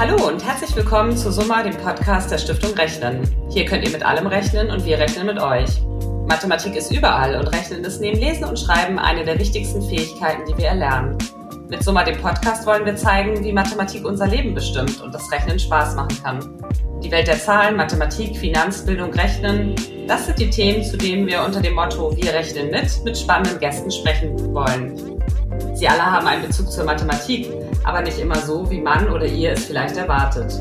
Hallo und herzlich willkommen zu Summa, dem Podcast der Stiftung Rechnen. Hier könnt ihr mit allem rechnen und wir rechnen mit euch. Mathematik ist überall und Rechnen ist neben Lesen und Schreiben eine der wichtigsten Fähigkeiten, die wir erlernen. Mit Summa, dem Podcast, wollen wir zeigen, wie Mathematik unser Leben bestimmt und das Rechnen Spaß machen kann. Die Welt der Zahlen, Mathematik, Finanzbildung, Rechnen, das sind die Themen, zu denen wir unter dem Motto Wir rechnen mit mit spannenden Gästen sprechen wollen. Sie alle haben einen Bezug zur Mathematik, aber nicht immer so, wie man oder ihr es vielleicht erwartet.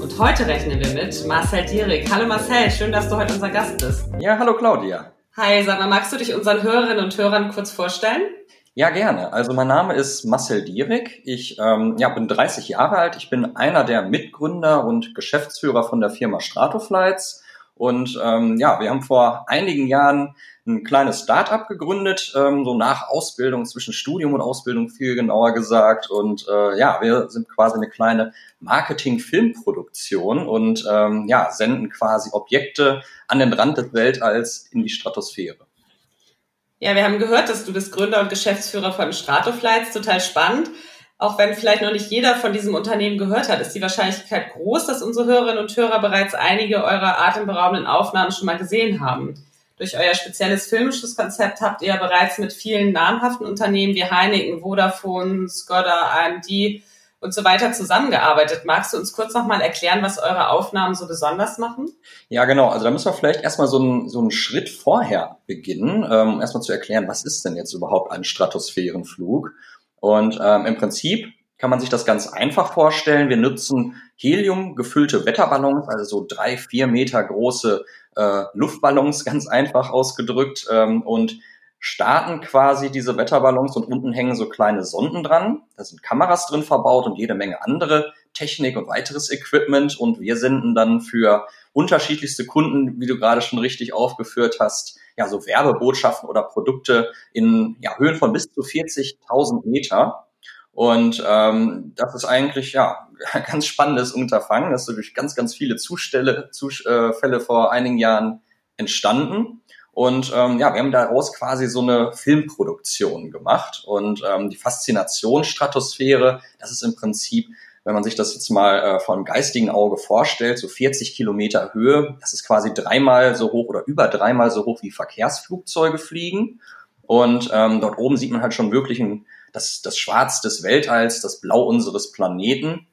Und heute rechnen wir mit Marcel Dierig. Hallo Marcel, schön, dass du heute unser Gast bist. Ja, hallo Claudia. Hi, sag mal, magst du dich unseren Hörerinnen und Hörern kurz vorstellen? Ja, gerne. Also mein Name ist Marcel Dierig. Ich ähm, ja, bin 30 Jahre alt. Ich bin einer der Mitgründer und Geschäftsführer von der Firma Stratoflights. Und ähm, ja, wir haben vor einigen Jahren ein kleines Start-up gegründet, ähm, so nach Ausbildung, zwischen Studium und Ausbildung viel genauer gesagt. Und äh, ja, wir sind quasi eine kleine Marketing-Filmproduktion und ähm, ja, senden quasi Objekte an den Rand des Weltalls in die Stratosphäre. Ja, wir haben gehört, dass du bist Gründer und Geschäftsführer von Stratoflights. Total spannend. Auch wenn vielleicht noch nicht jeder von diesem Unternehmen gehört hat, ist die Wahrscheinlichkeit groß, dass unsere Hörerinnen und Hörer bereits einige eurer atemberaubenden Aufnahmen schon mal gesehen haben. Durch euer spezielles filmisches Konzept habt ihr bereits mit vielen namhaften Unternehmen wie Heineken, Vodafone, Skoda, AMD und so weiter zusammengearbeitet. Magst du uns kurz nochmal erklären, was eure Aufnahmen so besonders machen? Ja, genau. Also da müssen wir vielleicht erstmal so einen, so einen Schritt vorher beginnen, ähm, erstmal zu erklären, was ist denn jetzt überhaupt ein Stratosphärenflug? Und ähm, im Prinzip kann man sich das ganz einfach vorstellen. Wir nutzen Helium gefüllte Wetterballons, also so drei, vier Meter große äh, Luftballons, ganz einfach ausgedrückt, ähm, und starten quasi diese Wetterballons und unten hängen so kleine Sonden dran. Da sind Kameras drin verbaut und jede Menge andere Technik und weiteres Equipment. Und wir senden dann für unterschiedlichste Kunden, wie du gerade schon richtig aufgeführt hast, ja, so Werbebotschaften oder Produkte in ja, Höhen von bis zu 40.000 Meter. Und ähm, das ist eigentlich ja ein ganz spannendes Unterfangen. Das ist durch ganz, ganz viele Zustelle, Zufälle vor einigen Jahren entstanden. Und ähm, ja, wir haben daraus quasi so eine Filmproduktion gemacht. Und ähm, die Faszination Stratosphäre, das ist im Prinzip, wenn man sich das jetzt mal äh, vom geistigen Auge vorstellt, so 40 Kilometer Höhe, das ist quasi dreimal so hoch oder über dreimal so hoch wie Verkehrsflugzeuge fliegen. Und ähm, dort oben sieht man halt schon wirklich ein, das, das Schwarz des Weltalls, das Blau unseres Planeten.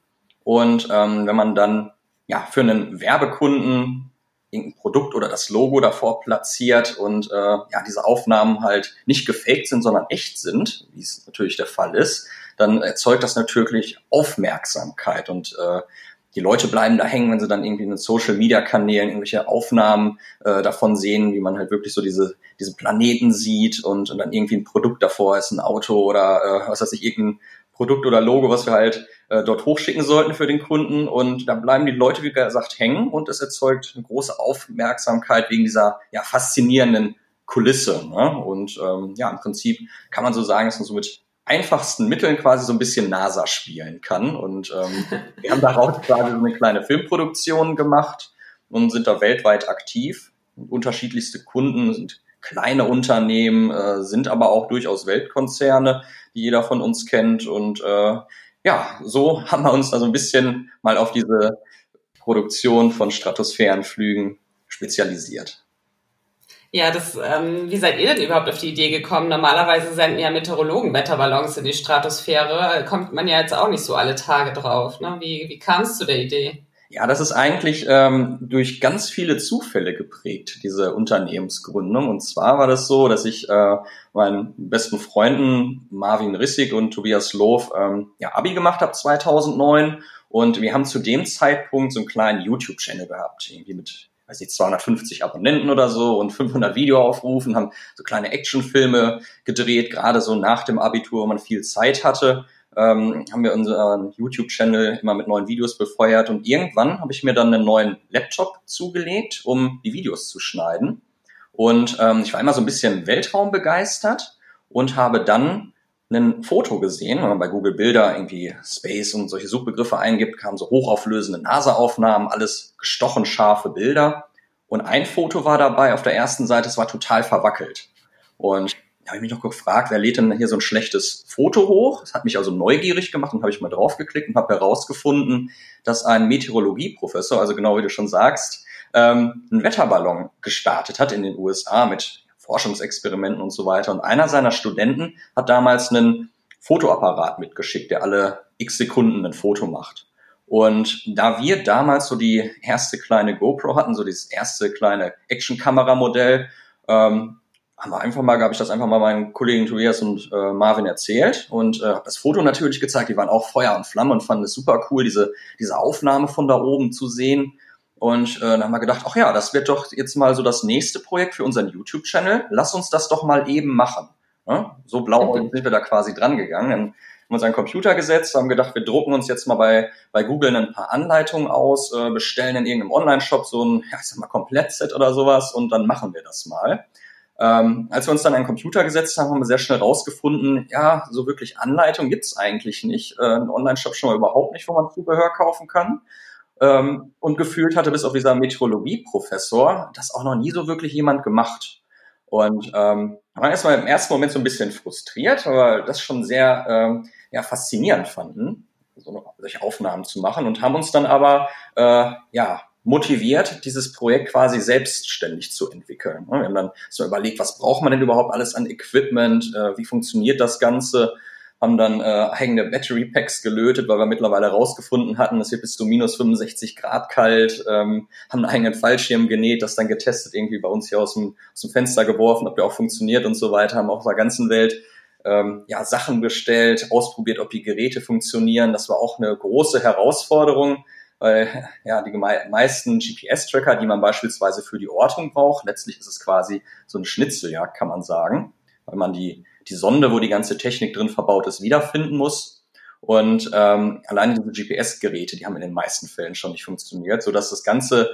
Und ähm, wenn man dann ja für einen Werbekunden irgendein Produkt oder das Logo davor platziert und äh, ja, diese Aufnahmen halt nicht gefaked sind, sondern echt sind, wie es natürlich der Fall ist, dann erzeugt das natürlich Aufmerksamkeit und äh, die Leute bleiben da hängen, wenn sie dann irgendwie in den Social Media Kanälen irgendwelche Aufnahmen äh, davon sehen, wie man halt wirklich so diese, diese Planeten sieht und, und dann irgendwie ein Produkt davor ist, ein Auto oder äh, was weiß ich, irgendein Produkt oder Logo, was wir halt äh, dort hochschicken sollten für den Kunden. Und da bleiben die Leute, wie gesagt, hängen und es erzeugt eine große Aufmerksamkeit wegen dieser ja, faszinierenden Kulisse. Ne? Und ähm, ja, im Prinzip kann man so sagen, dass man so mit einfachsten Mitteln quasi so ein bisschen NASA spielen kann. Und ähm, wir haben daraus quasi so eine kleine Filmproduktion gemacht und sind da weltweit aktiv. Unterschiedlichste Kunden sind kleine Unternehmen, äh, sind aber auch durchaus Weltkonzerne, die jeder von uns kennt. Und äh, ja, so haben wir uns also ein bisschen mal auf diese Produktion von Stratosphärenflügen spezialisiert. Ja, das, ähm, wie seid ihr denn überhaupt auf die Idee gekommen? Normalerweise senden ja Meteorologen Wetterballons in die Stratosphäre. Kommt man ja jetzt auch nicht so alle Tage drauf. Ne? Wie, wie kam es zu der Idee? Ja, das ist eigentlich ähm, durch ganz viele Zufälle geprägt, diese Unternehmensgründung. Und zwar war das so, dass ich äh, meinen besten Freunden Marvin Rissig und Tobias Loof ähm, ja, Abi gemacht habe 2009. Und wir haben zu dem Zeitpunkt so einen kleinen YouTube-Channel gehabt, irgendwie mit weiß nicht, 250 Abonnenten oder so und 500 Videoaufrufen, haben so kleine Actionfilme gedreht, gerade so nach dem Abitur, wo man viel Zeit hatte ähm, haben wir unseren YouTube-Channel immer mit neuen Videos befeuert und irgendwann habe ich mir dann einen neuen Laptop zugelegt, um die Videos zu schneiden. Und ähm, ich war immer so ein bisschen Weltraum begeistert und habe dann ein Foto gesehen, wenn man bei Google Bilder irgendwie Space und solche Suchbegriffe eingibt, kamen so hochauflösende NASA-Aufnahmen, alles gestochen scharfe Bilder. Und ein Foto war dabei auf der ersten Seite, es war total verwackelt. Und habe ich mich noch gefragt, wer lädt denn hier so ein schlechtes Foto hoch? Das hat mich also neugierig gemacht und habe ich mal draufgeklickt und habe herausgefunden, dass ein Meteorologieprofessor, also genau wie du schon sagst, ähm, einen Wetterballon gestartet hat in den USA mit Forschungsexperimenten und so weiter. Und einer seiner Studenten hat damals einen Fotoapparat mitgeschickt, der alle x Sekunden ein Foto macht. Und da wir damals so die erste kleine GoPro hatten, so dieses erste kleine Action-Kamera-Modell, ähm, haben wir einfach mal, habe ich das einfach mal meinen Kollegen Tobias und äh, Marvin erzählt und äh, habe das Foto natürlich gezeigt. Die waren auch Feuer und Flamme und fanden es super cool, diese, diese Aufnahme von da oben zu sehen. Und äh, dann haben wir gedacht, ach ja, das wird doch jetzt mal so das nächste Projekt für unseren YouTube-Channel. Lass uns das doch mal eben machen. Ja? So blau mhm. sind wir da quasi dran gegangen. Dann haben wir uns einen Computer gesetzt, haben gedacht, wir drucken uns jetzt mal bei, bei Google ein paar Anleitungen aus, äh, bestellen in irgendeinem Online-Shop so ein, ja, ich sag mal, Komplettset oder sowas und dann machen wir das mal. Ähm, als wir uns dann an den Computer gesetzt haben, haben wir sehr schnell rausgefunden, ja, so wirklich Anleitung gibt's eigentlich nicht. Äh, ein Online-Shop schon mal überhaupt nicht, wo man Zubehör kaufen kann. Ähm, und gefühlt hatte bis auf dieser Meteorologie-Professor das auch noch nie so wirklich jemand gemacht. Und ähm, war erstmal im ersten Moment so ein bisschen frustriert, aber das schon sehr ähm, ja, faszinierend fanden, so solche Aufnahmen zu machen und haben uns dann aber äh, ja motiviert, dieses Projekt quasi selbstständig zu entwickeln. Wir haben dann so überlegt, was braucht man denn überhaupt alles an Equipment, äh, wie funktioniert das Ganze, haben dann äh, eigene Battery Packs gelötet, weil wir mittlerweile herausgefunden hatten, es wird bis zu minus 65 Grad kalt, ähm, haben einen eigenen Fallschirm genäht, das dann getestet, irgendwie bei uns hier aus dem, aus dem Fenster geworfen, ob der auch funktioniert und so weiter, haben auf der ganzen Welt ähm, ja, Sachen bestellt, ausprobiert, ob die Geräte funktionieren. Das war auch eine große Herausforderung weil ja die meisten GPS-Tracker, die man beispielsweise für die Ortung braucht, letztlich ist es quasi so eine Schnitzeljagd, kann man sagen, weil man die, die Sonde, wo die ganze Technik drin verbaut ist, wiederfinden muss. Und ähm, alleine diese GPS-Geräte, die haben in den meisten Fällen schon nicht funktioniert, so dass das ganze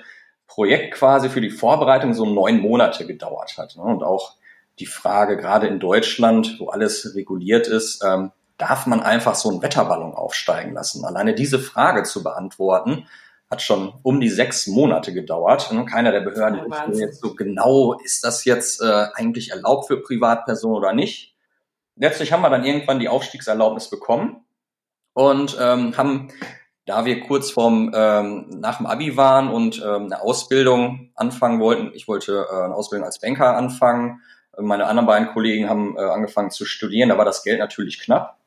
Projekt quasi für die Vorbereitung so neun Monate gedauert hat. Ne? Und auch die Frage, gerade in Deutschland, wo alles reguliert ist, ähm, darf man einfach so einen Wetterballon aufsteigen lassen? Alleine diese Frage zu beantworten, hat schon um die sechs Monate gedauert. Keiner der Behörden ja, wusste jetzt so genau, ist das jetzt äh, eigentlich erlaubt für Privatpersonen oder nicht. Letztlich haben wir dann irgendwann die Aufstiegserlaubnis bekommen und ähm, haben, da wir kurz vorm ähm, nach dem Abi waren und ähm, eine Ausbildung anfangen wollten, ich wollte äh, eine Ausbildung als Banker anfangen, meine anderen beiden Kollegen haben äh, angefangen zu studieren, da war das Geld natürlich knapp.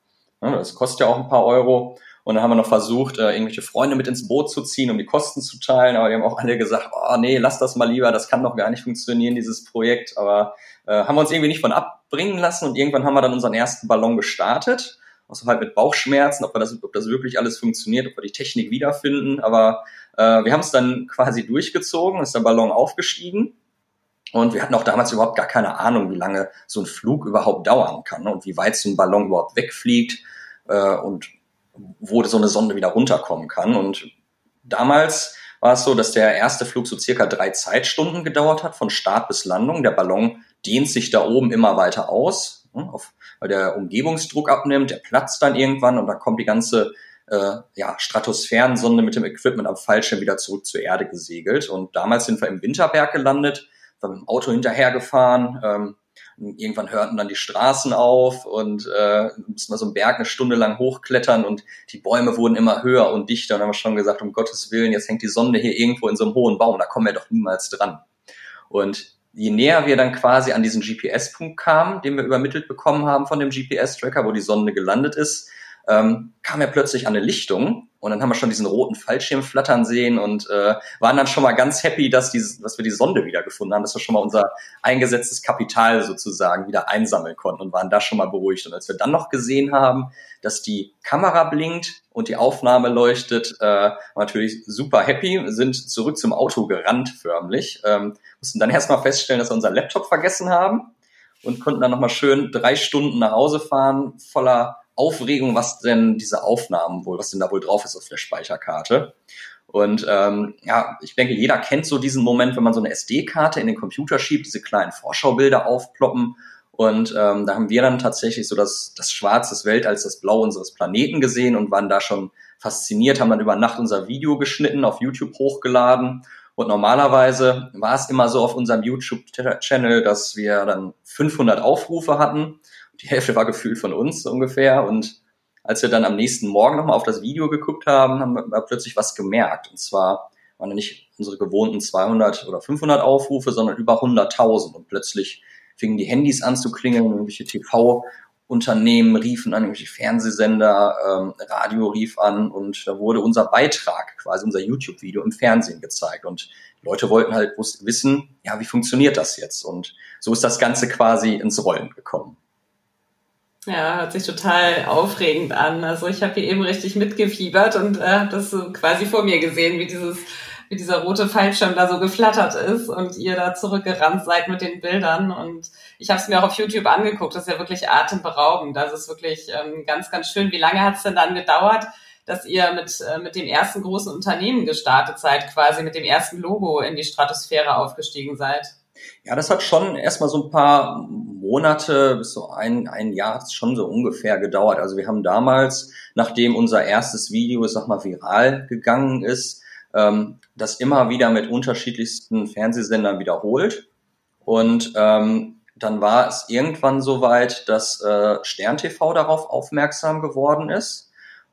Das kostet ja auch ein paar Euro. Und dann haben wir noch versucht, äh, irgendwelche Freunde mit ins Boot zu ziehen, um die Kosten zu teilen. Aber die haben auch alle gesagt, oh nee, lass das mal lieber, das kann doch gar nicht funktionieren, dieses Projekt. Aber äh, haben wir uns irgendwie nicht von abbringen lassen. Und irgendwann haben wir dann unseren ersten Ballon gestartet. Also halt mit Bauchschmerzen, ob, wir das, ob das wirklich alles funktioniert, ob wir die Technik wiederfinden. Aber äh, wir haben es dann quasi durchgezogen, ist der Ballon aufgestiegen. Und wir hatten auch damals überhaupt gar keine Ahnung, wie lange so ein Flug überhaupt dauern kann ne? und wie weit so ein Ballon überhaupt wegfliegt äh, und wo so eine Sonde wieder runterkommen kann. Und damals war es so, dass der erste Flug so circa drei Zeitstunden gedauert hat, von Start bis Landung. Der Ballon dehnt sich da oben immer weiter aus, ne? auf, weil der Umgebungsdruck abnimmt, der platzt dann irgendwann und da kommt die ganze äh, ja, Stratosphärensonde mit dem Equipment am Fallschirm wieder zurück zur Erde gesegelt. Und damals sind wir im Winterberg gelandet dann mit dem Auto hinterhergefahren. Ähm, irgendwann hörten dann die Straßen auf und äh, mussten wir so einen Berg eine Stunde lang hochklettern und die Bäume wurden immer höher und dichter. Und dann haben wir schon gesagt, um Gottes Willen, jetzt hängt die Sonne hier irgendwo in so einem hohen Baum, da kommen wir doch niemals dran. Und je näher wir dann quasi an diesen GPS-Punkt kamen, den wir übermittelt bekommen haben von dem GPS-Tracker, wo die Sonne gelandet ist, ähm, kam er plötzlich an eine Lichtung und dann haben wir schon diesen roten Fallschirm flattern sehen und äh, waren dann schon mal ganz happy, dass, die, dass wir die Sonde wiedergefunden haben, dass wir schon mal unser eingesetztes Kapital sozusagen wieder einsammeln konnten und waren da schon mal beruhigt. Und als wir dann noch gesehen haben, dass die Kamera blinkt und die Aufnahme leuchtet, äh, natürlich super happy, sind zurück zum Auto gerannt förmlich, ähm, mussten dann erstmal feststellen, dass wir unseren Laptop vergessen haben und konnten dann nochmal schön drei Stunden nach Hause fahren, voller Aufregung, was denn diese Aufnahmen wohl, was denn da wohl drauf ist auf der Speicherkarte. Und ähm, ja, ich denke, jeder kennt so diesen Moment, wenn man so eine SD-Karte in den Computer schiebt, diese kleinen Vorschaubilder aufploppen. Und ähm, da haben wir dann tatsächlich so das, das Schwarz des Welt als das Blau unseres Planeten gesehen und waren da schon fasziniert, haben dann über Nacht unser Video geschnitten, auf YouTube hochgeladen Und normalerweise war es immer so auf unserem YouTube-Channel, dass wir dann 500 Aufrufe hatten. Die Hälfte war gefühlt von uns ungefähr. Und als wir dann am nächsten Morgen nochmal auf das Video geguckt haben, haben wir plötzlich was gemerkt. Und zwar waren nicht unsere gewohnten 200 oder 500 Aufrufe, sondern über 100.000. Und plötzlich fingen die Handys an zu klingeln, irgendwelche TV-Unternehmen riefen an, irgendwelche Fernsehsender, ähm, Radio rief an und da wurde unser Beitrag, quasi unser YouTube-Video im Fernsehen gezeigt. Und Leute wollten halt wissen, ja, wie funktioniert das jetzt? Und so ist das Ganze quasi ins Rollen gekommen. Ja, hört sich total aufregend an. Also ich habe hier eben richtig mitgefiebert und äh, das so quasi vor mir gesehen, wie dieses wie dieser rote Fallschirm da so geflattert ist und ihr da zurückgerannt seid mit den Bildern. Und ich habe es mir auch auf YouTube angeguckt. Das ist ja wirklich atemberaubend. Das ist wirklich ähm, ganz, ganz schön. Wie lange hat es denn dann gedauert, dass ihr mit, äh, mit dem ersten großen Unternehmen gestartet seid, quasi mit dem ersten Logo in die Stratosphäre aufgestiegen seid? Ja, das hat schon erstmal so ein paar Monate bis so ein, ein Jahr schon so ungefähr gedauert. Also wir haben damals, nachdem unser erstes Video, sag mal, viral gegangen ist, ähm, das immer wieder mit unterschiedlichsten Fernsehsendern wiederholt. Und ähm, dann war es irgendwann soweit, dass äh, Stern TV darauf aufmerksam geworden ist.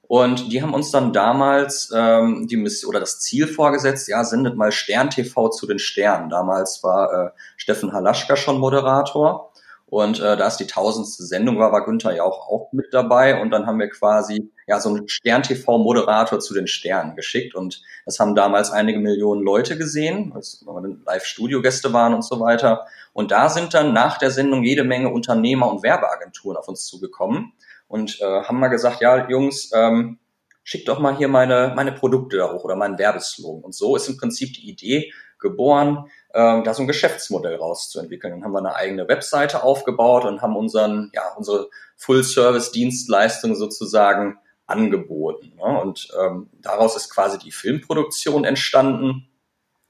Und die haben uns dann damals ähm, die Miss oder das Ziel vorgesetzt, ja, sendet mal Stern TV zu den Sternen. Damals war äh, Steffen Halaschka schon Moderator. Und äh, da es die tausendste Sendung war, war Günther ja auch, auch mit dabei. Und dann haben wir quasi ja so einen Stern-TV-Moderator zu den Sternen geschickt. Und das haben damals einige Millionen Leute gesehen, weil Live-Studio-Gäste waren und so weiter. Und da sind dann nach der Sendung jede Menge Unternehmer und Werbeagenturen auf uns zugekommen und äh, haben mal gesagt, ja, Jungs, ähm, schickt doch mal hier meine, meine Produkte da hoch oder meinen Werbeslogan. Und so ist im Prinzip die Idee geboren, äh, da so ein Geschäftsmodell rauszuentwickeln. Dann haben wir eine eigene Webseite aufgebaut und haben unseren, ja, unsere Full-Service-Dienstleistung sozusagen angeboten. Ne? Und ähm, daraus ist quasi die Filmproduktion entstanden.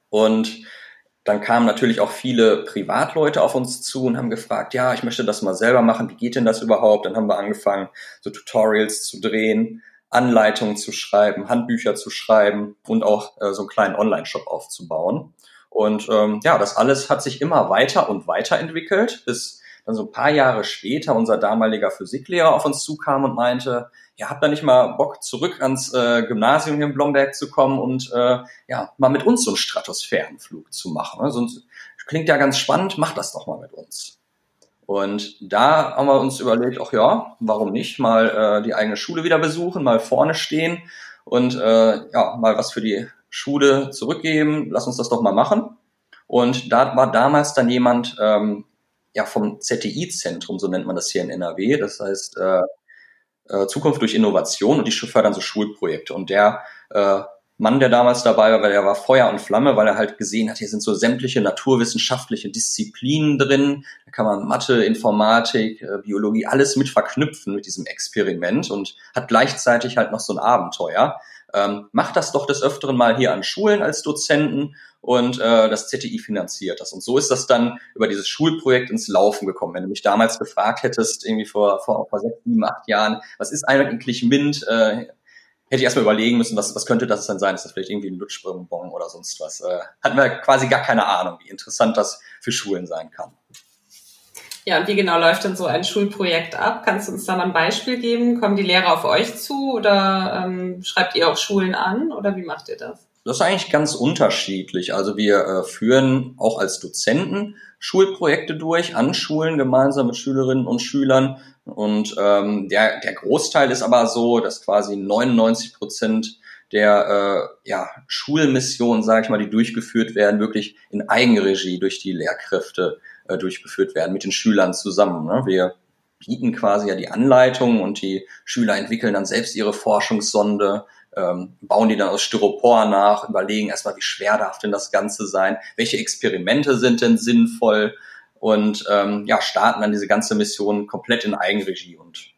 Und dann kamen natürlich auch viele Privatleute auf uns zu und haben gefragt, ja, ich möchte das mal selber machen, wie geht denn das überhaupt? Dann haben wir angefangen, so Tutorials zu drehen, Anleitungen zu schreiben, Handbücher zu schreiben und auch äh, so einen kleinen Online-Shop aufzubauen. Und ähm, ja, das alles hat sich immer weiter und weiter entwickelt, bis dann so ein paar Jahre später unser damaliger Physiklehrer auf uns zukam und meinte, ja, habt ihr nicht mal Bock, zurück ans äh, Gymnasium hier in Blomberg zu kommen und äh, ja, mal mit uns so einen Stratosphärenflug zu machen. Ne? Sonst klingt ja ganz spannend, macht das doch mal mit uns. Und da haben wir uns überlegt, ach ja, warum nicht, mal äh, die eigene Schule wieder besuchen, mal vorne stehen und äh, ja, mal was für die Schule zurückgeben, lass uns das doch mal machen. Und da war damals dann jemand ähm, ja vom ZTI-Zentrum, so nennt man das hier in NRW, das heißt äh, äh, Zukunft durch Innovation und die fördern so Schulprojekte. Und der äh, Mann, der damals dabei war, weil er war Feuer und Flamme, weil er halt gesehen hat, hier sind so sämtliche naturwissenschaftliche Disziplinen drin. Da kann man Mathe, Informatik, äh, Biologie, alles mit verknüpfen mit diesem Experiment und hat gleichzeitig halt noch so ein Abenteuer ähm, macht das doch des Öfteren mal hier an Schulen als Dozenten und äh, das ZTI finanziert das. Und so ist das dann über dieses Schulprojekt ins Laufen gekommen. Wenn du mich damals gefragt hättest, irgendwie vor, vor, vor sechs, sieben, acht Jahren, was ist eigentlich MINT, äh, hätte ich erstmal überlegen müssen, was, was könnte das denn sein? Ist das vielleicht irgendwie ein Lutschbonbon oder sonst was? Äh, hatten wir quasi gar keine Ahnung, wie interessant das für Schulen sein kann. Ja, und wie genau läuft denn so ein Schulprojekt ab? Kannst du uns da mal ein Beispiel geben? Kommen die Lehrer auf euch zu oder ähm, schreibt ihr auch Schulen an oder wie macht ihr das? Das ist eigentlich ganz unterschiedlich. Also wir äh, führen auch als Dozenten Schulprojekte durch an Schulen gemeinsam mit Schülerinnen und Schülern. Und ähm, der, der Großteil ist aber so, dass quasi 99 Prozent der äh, ja, Schulmissionen, sage ich mal, die durchgeführt werden, wirklich in Eigenregie durch die Lehrkräfte äh, durchgeführt werden mit den Schülern zusammen. Ne? Wir bieten quasi ja die Anleitung und die Schüler entwickeln dann selbst ihre Forschungssonde, ähm, bauen die dann aus Styropor nach, überlegen erstmal, wie schwer darf denn das Ganze sein, welche Experimente sind denn sinnvoll? Und ähm, ja, starten dann diese ganze Mission komplett in Eigenregie. Und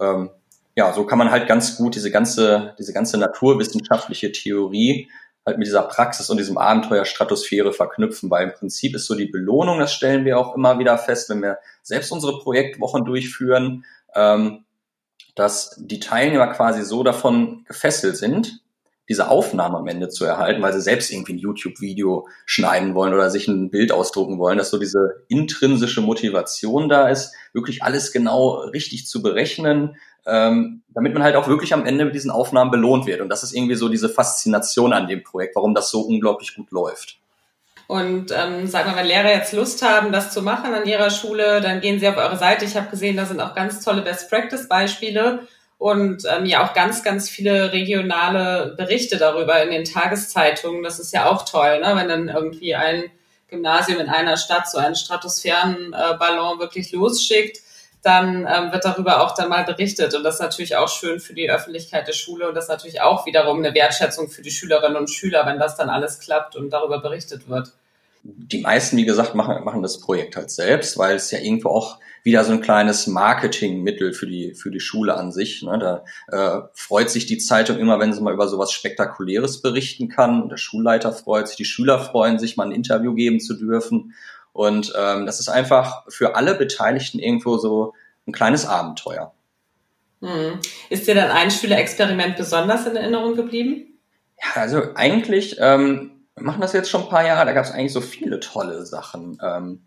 ähm, ja, so kann man halt ganz gut diese ganze, diese ganze naturwissenschaftliche Theorie halt mit dieser Praxis und diesem Abenteuer Stratosphäre verknüpfen, weil im Prinzip ist so die Belohnung, das stellen wir auch immer wieder fest, wenn wir selbst unsere Projektwochen durchführen, ähm, dass die Teilnehmer quasi so davon gefesselt sind, diese Aufnahme am Ende zu erhalten, weil sie selbst irgendwie ein YouTube-Video schneiden wollen oder sich ein Bild ausdrucken wollen, dass so diese intrinsische Motivation da ist, wirklich alles genau richtig zu berechnen, ähm, damit man halt auch wirklich am Ende mit diesen Aufnahmen belohnt wird. Und das ist irgendwie so diese Faszination an dem Projekt, warum das so unglaublich gut läuft. Und ähm, sag mal, wenn Lehrer jetzt Lust haben, das zu machen an ihrer Schule, dann gehen sie auf eure Seite. Ich habe gesehen, da sind auch ganz tolle Best-Practice-Beispiele und ähm, ja auch ganz, ganz viele regionale Berichte darüber in den Tageszeitungen. Das ist ja auch toll, ne? wenn dann irgendwie ein Gymnasium in einer Stadt so einen Stratosphärenballon wirklich losschickt, dann ähm, wird darüber auch dann mal berichtet. Und das ist natürlich auch schön für die Öffentlichkeit der Schule und das ist natürlich auch wiederum eine Wertschätzung für die Schülerinnen und Schüler, wenn das dann alles klappt und darüber berichtet wird. Die meisten, wie gesagt, machen, machen das Projekt halt selbst, weil es ja irgendwo auch wieder so ein kleines Marketingmittel für die, für die Schule an sich. Ne? Da äh, freut sich die Zeitung immer, wenn sie mal über sowas Spektakuläres berichten kann. Der Schulleiter freut sich, die Schüler freuen sich, mal ein Interview geben zu dürfen. Und ähm, das ist einfach für alle Beteiligten irgendwo so ein kleines Abenteuer. Hm. Ist dir dann ein Schülerexperiment besonders in Erinnerung geblieben? Ja, also eigentlich ähm, wir machen das jetzt schon ein paar Jahre, da gab es eigentlich so viele tolle Sachen. Ähm,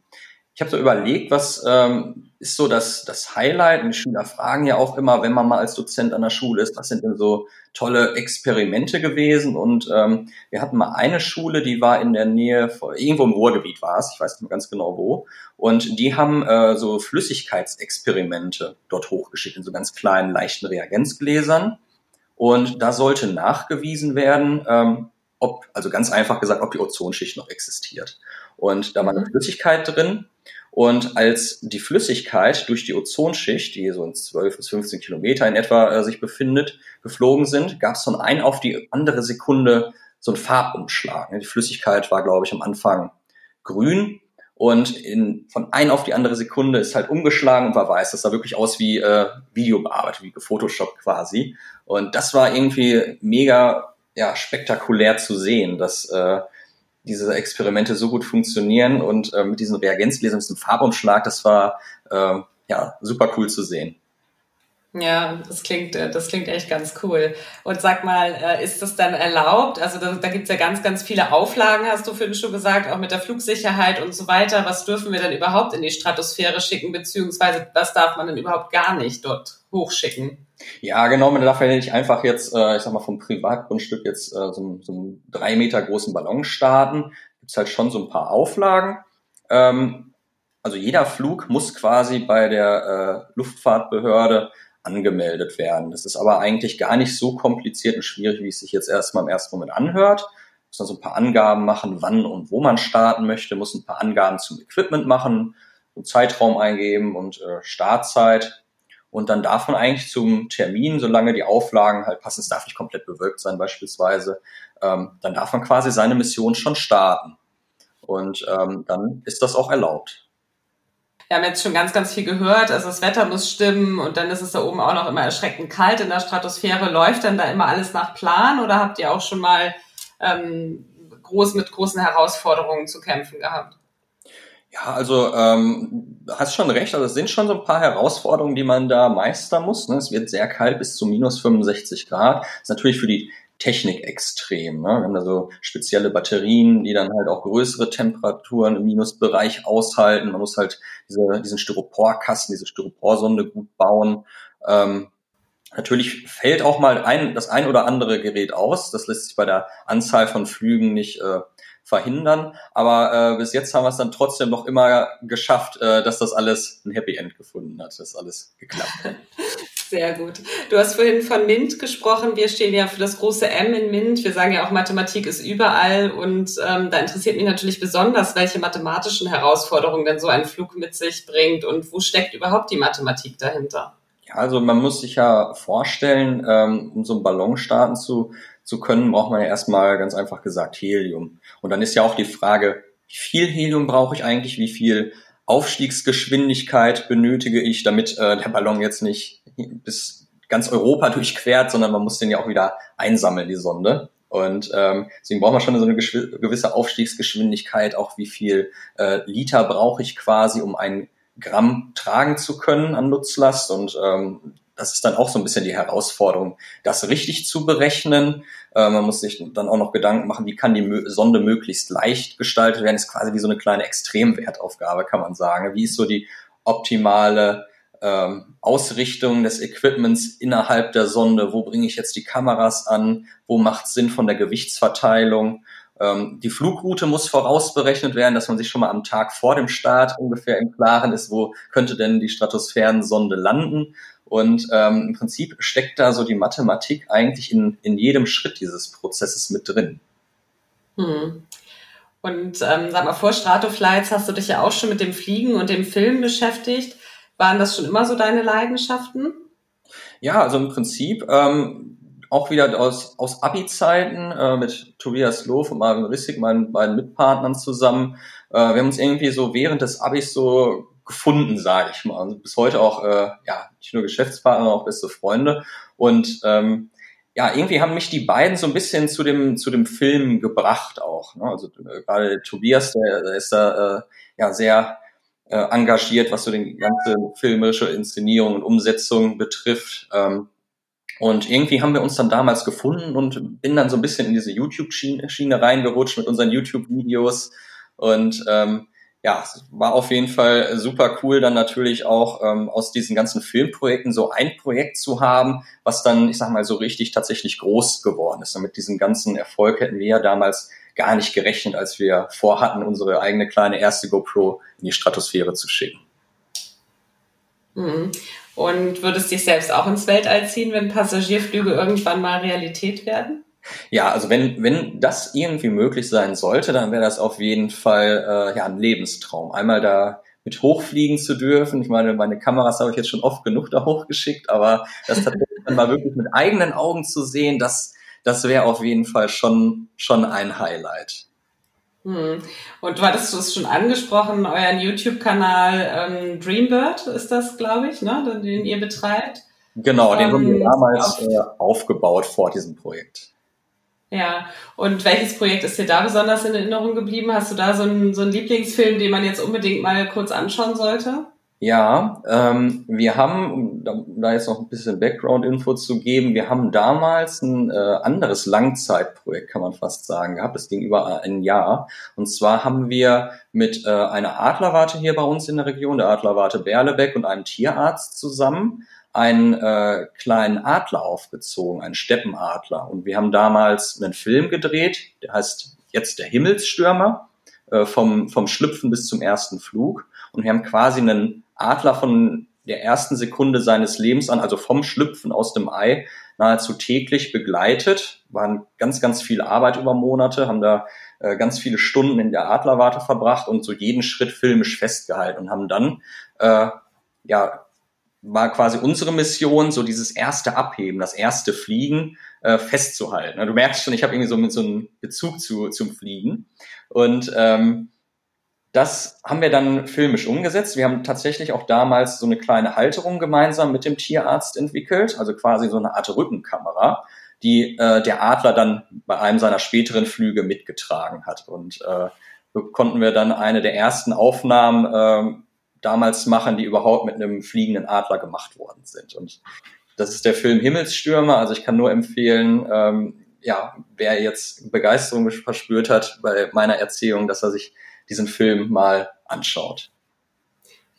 ich habe so überlegt, was ähm, ist so das, das Highlight? Und die Schüler fragen ja auch immer, wenn man mal als Dozent an der Schule ist, was sind denn so tolle Experimente gewesen? Und ähm, wir hatten mal eine Schule, die war in der Nähe, irgendwo im Ruhrgebiet war es, ich weiß nicht mehr ganz genau wo. Und die haben äh, so Flüssigkeitsexperimente dort hochgeschickt in so ganz kleinen, leichten Reagenzgläsern. Und da sollte nachgewiesen werden, ähm, ob, also ganz einfach gesagt, ob die Ozonschicht noch existiert. Und da war eine mhm. Flüssigkeit drin. Und als die Flüssigkeit durch die Ozonschicht, die so in 12 bis 15 Kilometer in etwa äh, sich befindet, geflogen sind, gab es von ein auf die andere Sekunde so einen Farbumschlag. Die Flüssigkeit war, glaube ich, am Anfang grün und in, von ein auf die andere Sekunde ist halt umgeschlagen und war weiß. Das sah wirklich aus wie äh, Videobearbeitet, wie gefotoshoppt quasi. Und das war irgendwie mega ja, spektakulär zu sehen, dass äh, diese Experimente so gut funktionieren und äh, mit diesen Reagenzgläsern, mit diesem Farbumschlag, das war äh, ja super cool zu sehen. Ja, das klingt, äh, das klingt echt ganz cool. Und sag mal, äh, ist das dann erlaubt? Also da, da gibt es ja ganz, ganz viele Auflagen, hast du vorhin schon gesagt, auch mit der Flugsicherheit und so weiter. Was dürfen wir denn überhaupt in die Stratosphäre schicken, beziehungsweise was darf man denn überhaupt gar nicht dort hochschicken? Ja, genau, man darf ja nicht einfach jetzt, äh, ich sag mal, vom Privatgrundstück jetzt äh, so, so einen drei Meter großen Ballon starten. Gibt halt schon so ein paar Auflagen. Ähm, also jeder Flug muss quasi bei der äh, Luftfahrtbehörde angemeldet werden. Das ist aber eigentlich gar nicht so kompliziert und schwierig, wie es sich jetzt erstmal im ersten Moment anhört. Muss dann so ein paar Angaben machen, wann und wo man starten möchte, muss ein paar Angaben zum Equipment machen, einen Zeitraum eingeben und äh, Startzeit. Und dann darf man eigentlich zum Termin, solange die Auflagen halt passen, es darf nicht komplett bewölkt sein beispielsweise, ähm, dann darf man quasi seine Mission schon starten. Und ähm, dann ist das auch erlaubt. Wir haben jetzt schon ganz, ganz viel gehört. Also das Wetter muss stimmen und dann ist es da oben auch noch immer erschreckend kalt in der Stratosphäre. Läuft dann da immer alles nach Plan oder habt ihr auch schon mal ähm, groß mit großen Herausforderungen zu kämpfen gehabt? Ja, also ähm, hast schon recht. Also es sind schon so ein paar Herausforderungen, die man da meistern muss. Ne? Es wird sehr kalt bis zu minus 65 Grad. Ist natürlich für die Technik extrem. Ne? Wir haben da so spezielle Batterien, die dann halt auch größere Temperaturen im Minusbereich aushalten. Man muss halt diese, diesen Styroporkasten, diese Styroporsonde gut bauen. Ähm, natürlich fällt auch mal ein, das ein oder andere Gerät aus. Das lässt sich bei der Anzahl von Flügen nicht äh, verhindern. Aber äh, bis jetzt haben wir es dann trotzdem noch immer geschafft, äh, dass das alles ein Happy End gefunden hat, dass alles geklappt hat. Sehr gut. Du hast vorhin von MINT gesprochen. Wir stehen ja für das große M in MINT. Wir sagen ja auch, Mathematik ist überall. Und ähm, da interessiert mich natürlich besonders, welche mathematischen Herausforderungen denn so ein Flug mit sich bringt und wo steckt überhaupt die Mathematik dahinter? Ja, also man muss sich ja vorstellen, ähm, um so einen Ballon starten zu, zu können, braucht man ja erstmal ganz einfach gesagt Helium. Und dann ist ja auch die Frage, wie viel Helium brauche ich eigentlich, wie viel Aufstiegsgeschwindigkeit benötige ich, damit äh, der Ballon jetzt nicht bis ganz Europa durchquert, sondern man muss den ja auch wieder einsammeln, die Sonde. Und ähm, deswegen braucht man schon so eine gewisse Aufstiegsgeschwindigkeit, auch wie viel äh, Liter brauche ich quasi, um ein Gramm tragen zu können an Nutzlast. Und ähm, das ist dann auch so ein bisschen die Herausforderung, das richtig zu berechnen. Äh, man muss sich dann auch noch Gedanken machen, wie kann die Sonde möglichst leicht gestaltet werden. Das ist quasi wie so eine kleine Extremwertaufgabe, kann man sagen. Wie ist so die optimale ähm, Ausrichtung des Equipments innerhalb der Sonde? Wo bringe ich jetzt die Kameras an? Wo macht es Sinn von der Gewichtsverteilung? Ähm, die Flugroute muss vorausberechnet werden, dass man sich schon mal am Tag vor dem Start ungefähr im Klaren ist, wo könnte denn die Stratosphärensonde landen. Und ähm, im Prinzip steckt da so die Mathematik eigentlich in, in jedem Schritt dieses Prozesses mit drin. Hm. Und ähm, sag mal, vor Stratoflights hast du dich ja auch schon mit dem Fliegen und dem Film beschäftigt. Waren das schon immer so deine Leidenschaften? Ja, also im Prinzip ähm, auch wieder aus, aus Abi-Zeiten äh, mit Tobias Lohf und Marvin Rissig, meinen beiden Mitpartnern zusammen. Äh, wir haben uns irgendwie so während des Abis so gefunden, sage ich mal. Und bis heute auch, äh, ja, nicht nur Geschäftspartner, sondern auch beste Freunde. Und ähm, ja, irgendwie haben mich die beiden so ein bisschen zu dem zu dem Film gebracht auch. Ne? Also äh, gerade Tobias, der, der ist da äh, ja sehr äh, engagiert, was so die ganze filmische Inszenierung und Umsetzung betrifft. Ähm, und irgendwie haben wir uns dann damals gefunden und bin dann so ein bisschen in diese YouTube-Schiene reingerutscht mit unseren YouTube-Videos. Und ähm, ja, war auf jeden Fall super cool, dann natürlich auch ähm, aus diesen ganzen Filmprojekten so ein Projekt zu haben, was dann, ich sag mal, so richtig tatsächlich groß geworden ist. Und mit diesem ganzen Erfolg hätten wir ja damals gar nicht gerechnet, als wir vorhatten, unsere eigene kleine erste GoPro in die Stratosphäre zu schicken. Und würdest dich selbst auch ins Weltall ziehen, wenn Passagierflüge irgendwann mal Realität werden? Ja, also wenn, wenn das irgendwie möglich sein sollte, dann wäre das auf jeden Fall äh, ja, ein Lebenstraum. Einmal da mit hochfliegen zu dürfen. Ich meine, meine Kameras habe ich jetzt schon oft genug da hochgeschickt, aber das tatsächlich dann mal wirklich mit eigenen Augen zu sehen, das, das wäre auf jeden Fall schon, schon ein Highlight. Hm. Und du hattest es schon angesprochen, euren YouTube-Kanal ähm, Dreambird ist das, glaube ich, ne, den ihr betreibt. Genau, den haben wir ähm, damals äh, aufgebaut vor diesem Projekt. Ja, und welches Projekt ist dir da besonders in Erinnerung geblieben? Hast du da so einen, so einen Lieblingsfilm, den man jetzt unbedingt mal kurz anschauen sollte? Ja, ähm, wir haben, um da, jetzt noch ein bisschen Background-Info zu geben, wir haben damals ein äh, anderes Langzeitprojekt, kann man fast sagen, gehabt. Das ging über ein Jahr. Und zwar haben wir mit äh, einer Adlerwarte hier bei uns in der Region, der Adlerwarte Berlebeck und einem Tierarzt zusammen, einen äh, kleinen Adler aufgezogen, einen Steppenadler. Und wir haben damals einen Film gedreht, der heißt jetzt der Himmelsstürmer, äh, vom, vom Schlüpfen bis zum ersten Flug. Und wir haben quasi einen Adler von der ersten Sekunde seines Lebens an, also vom Schlüpfen aus dem Ei, nahezu täglich begleitet. Waren ganz, ganz viel Arbeit über Monate, haben da äh, ganz viele Stunden in der Adlerwarte verbracht und so jeden Schritt filmisch festgehalten und haben dann, äh, ja, war quasi unsere Mission, so dieses erste Abheben, das erste Fliegen äh, festzuhalten. Du merkst schon, ich habe irgendwie so mit so einem Bezug zu, zum Fliegen. Und ähm, das haben wir dann filmisch umgesetzt. Wir haben tatsächlich auch damals so eine kleine Halterung gemeinsam mit dem Tierarzt entwickelt, also quasi so eine Art Rückenkamera, die äh, der Adler dann bei einem seiner späteren Flüge mitgetragen hat. Und äh, so konnten wir dann eine der ersten Aufnahmen äh, damals machen, die überhaupt mit einem fliegenden Adler gemacht worden sind. Und das ist der Film Himmelsstürmer. Also ich kann nur empfehlen, ähm, ja, wer jetzt Begeisterung verspürt hat bei meiner Erzählung, dass er sich diesen Film mal anschaut.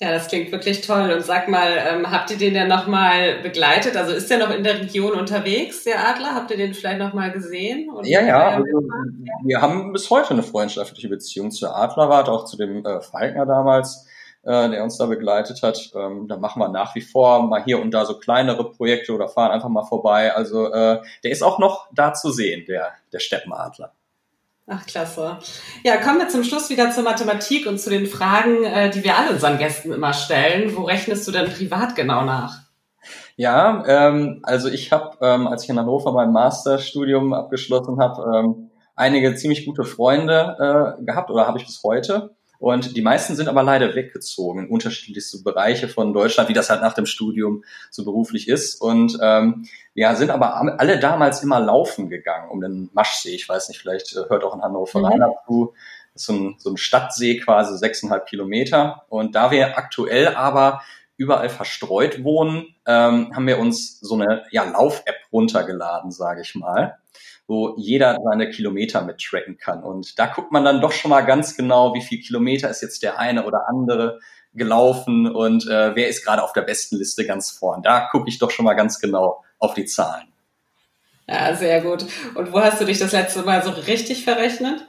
Ja, das klingt wirklich toll. Und sag mal, ähm, habt ihr den denn nochmal begleitet? Also ist der noch in der Region unterwegs, der Adler? Habt ihr den vielleicht nochmal gesehen? ja, ja. Also, wir haben bis heute eine freundschaftliche Beziehung zur Adlerwart, auch zu dem äh, Falkner damals, äh, der uns da begleitet hat. Ähm, da machen wir nach wie vor mal hier und da so kleinere Projekte oder fahren einfach mal vorbei. Also äh, der ist auch noch da zu sehen, der, der Steppenadler. Ach, klasse. Ja, kommen wir zum Schluss wieder zur Mathematik und zu den Fragen, äh, die wir alle unseren Gästen immer stellen. Wo rechnest du denn privat genau nach? Ja, ähm, also ich habe, ähm, als ich in Hannover mein Masterstudium abgeschlossen habe, ähm, einige ziemlich gute Freunde äh, gehabt oder habe ich bis heute. Und die meisten sind aber leider weggezogen in unterschiedlichste Bereiche von Deutschland, wie das halt nach dem Studium so beruflich ist. Und ähm, ja, sind aber alle damals immer laufen gegangen um den Maschsee. Ich weiß nicht, vielleicht äh, hört auch in Hannover mhm. zu. Das ist so ein, so ein Stadtsee quasi, sechseinhalb Kilometer. Und da wir aktuell aber überall verstreut wohnen, ähm, haben wir uns so eine ja, Lauf-App runtergeladen, sage ich mal, wo jeder seine Kilometer mit tracken kann. Und da guckt man dann doch schon mal ganz genau, wie viel Kilometer ist jetzt der eine oder andere gelaufen und äh, wer ist gerade auf der besten Liste ganz vorn. Da gucke ich doch schon mal ganz genau auf die Zahlen. Ja, sehr gut. Und wo hast du dich das letzte Mal so richtig verrechnet?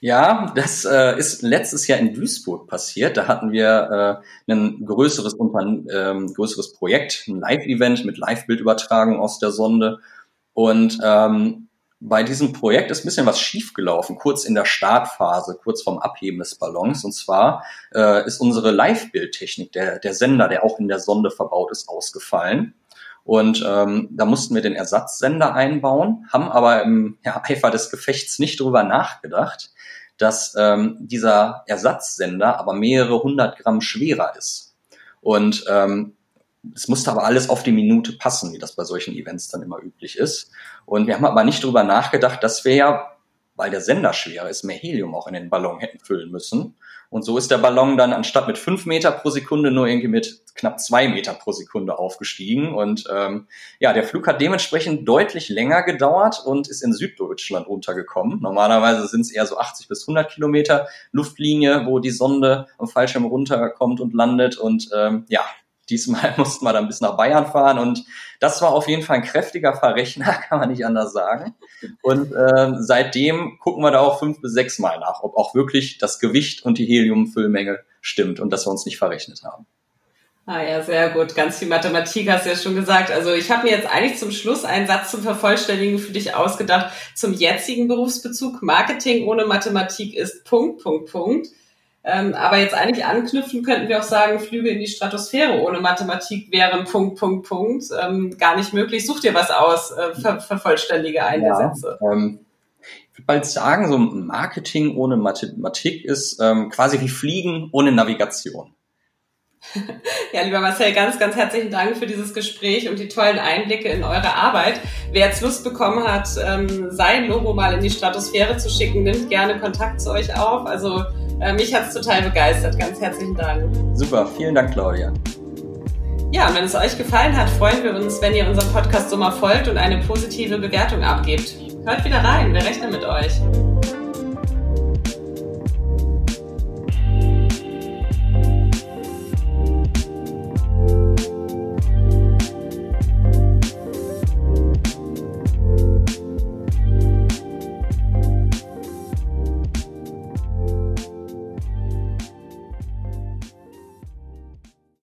Ja, das äh, ist letztes Jahr in Duisburg passiert. Da hatten wir äh, ein größeres, ähm, größeres Projekt, ein Live-Event mit Live-Bildübertragung aus der Sonde. Und ähm, bei diesem Projekt ist ein bisschen was schiefgelaufen, kurz in der Startphase, kurz vorm Abheben des Ballons. Und zwar äh, ist unsere Live-Bildtechnik, der, der Sender, der auch in der Sonde verbaut ist, ausgefallen. Und ähm, da mussten wir den Ersatzsender einbauen, haben aber im ja, Eifer des Gefechts nicht drüber nachgedacht, dass ähm, dieser Ersatzsender aber mehrere hundert Gramm schwerer ist. Und ähm, es musste aber alles auf die Minute passen, wie das bei solchen Events dann immer üblich ist. Und wir haben aber nicht drüber nachgedacht, dass wir ja, weil der Sender schwerer ist, mehr Helium auch in den Ballon hätten füllen müssen. Und so ist der Ballon dann anstatt mit fünf Meter pro Sekunde nur irgendwie mit knapp zwei Meter pro Sekunde aufgestiegen. Und ähm, ja, der Flug hat dementsprechend deutlich länger gedauert und ist in Süddeutschland runtergekommen. Normalerweise sind es eher so 80 bis 100 Kilometer Luftlinie, wo die Sonde am Fallschirm runterkommt und landet. Und ähm, ja, Diesmal mussten wir dann bis nach Bayern fahren und das war auf jeden Fall ein kräftiger Verrechner, kann man nicht anders sagen. Und äh, seitdem gucken wir da auch fünf bis sechs Mal nach, ob auch wirklich das Gewicht und die Heliumfüllmenge stimmt und dass wir uns nicht verrechnet haben. Ah ja, sehr gut. Ganz viel Mathematik hast du ja schon gesagt. Also ich habe mir jetzt eigentlich zum Schluss einen Satz zum Vervollständigen für dich ausgedacht zum jetzigen Berufsbezug. Marketing ohne Mathematik ist Punkt, Punkt, Punkt. Ähm, aber jetzt eigentlich anknüpfen könnten wir auch sagen, Flüge in die Stratosphäre ohne Mathematik wären Punkt, Punkt, Punkt. Ähm, gar nicht möglich. Such dir was aus, äh, ver vervollständige eine ja, Sätze. Ähm, ich würde bald sagen, so Marketing ohne Mathematik ist ähm, quasi wie Fliegen ohne Navigation. Ja, lieber Marcel, ganz, ganz herzlichen Dank für dieses Gespräch und die tollen Einblicke in eure Arbeit. Wer jetzt Lust bekommen hat, ähm, sein Logo mal in die Stratosphäre zu schicken, nimmt gerne Kontakt zu euch auf. Also äh, mich hat es total begeistert. Ganz herzlichen Dank. Super, vielen Dank, Claudia. Ja, und wenn es euch gefallen hat, freuen wir uns, wenn ihr unserem Podcast so mal folgt und eine positive Bewertung abgebt. Hört wieder rein, wir rechnen mit euch.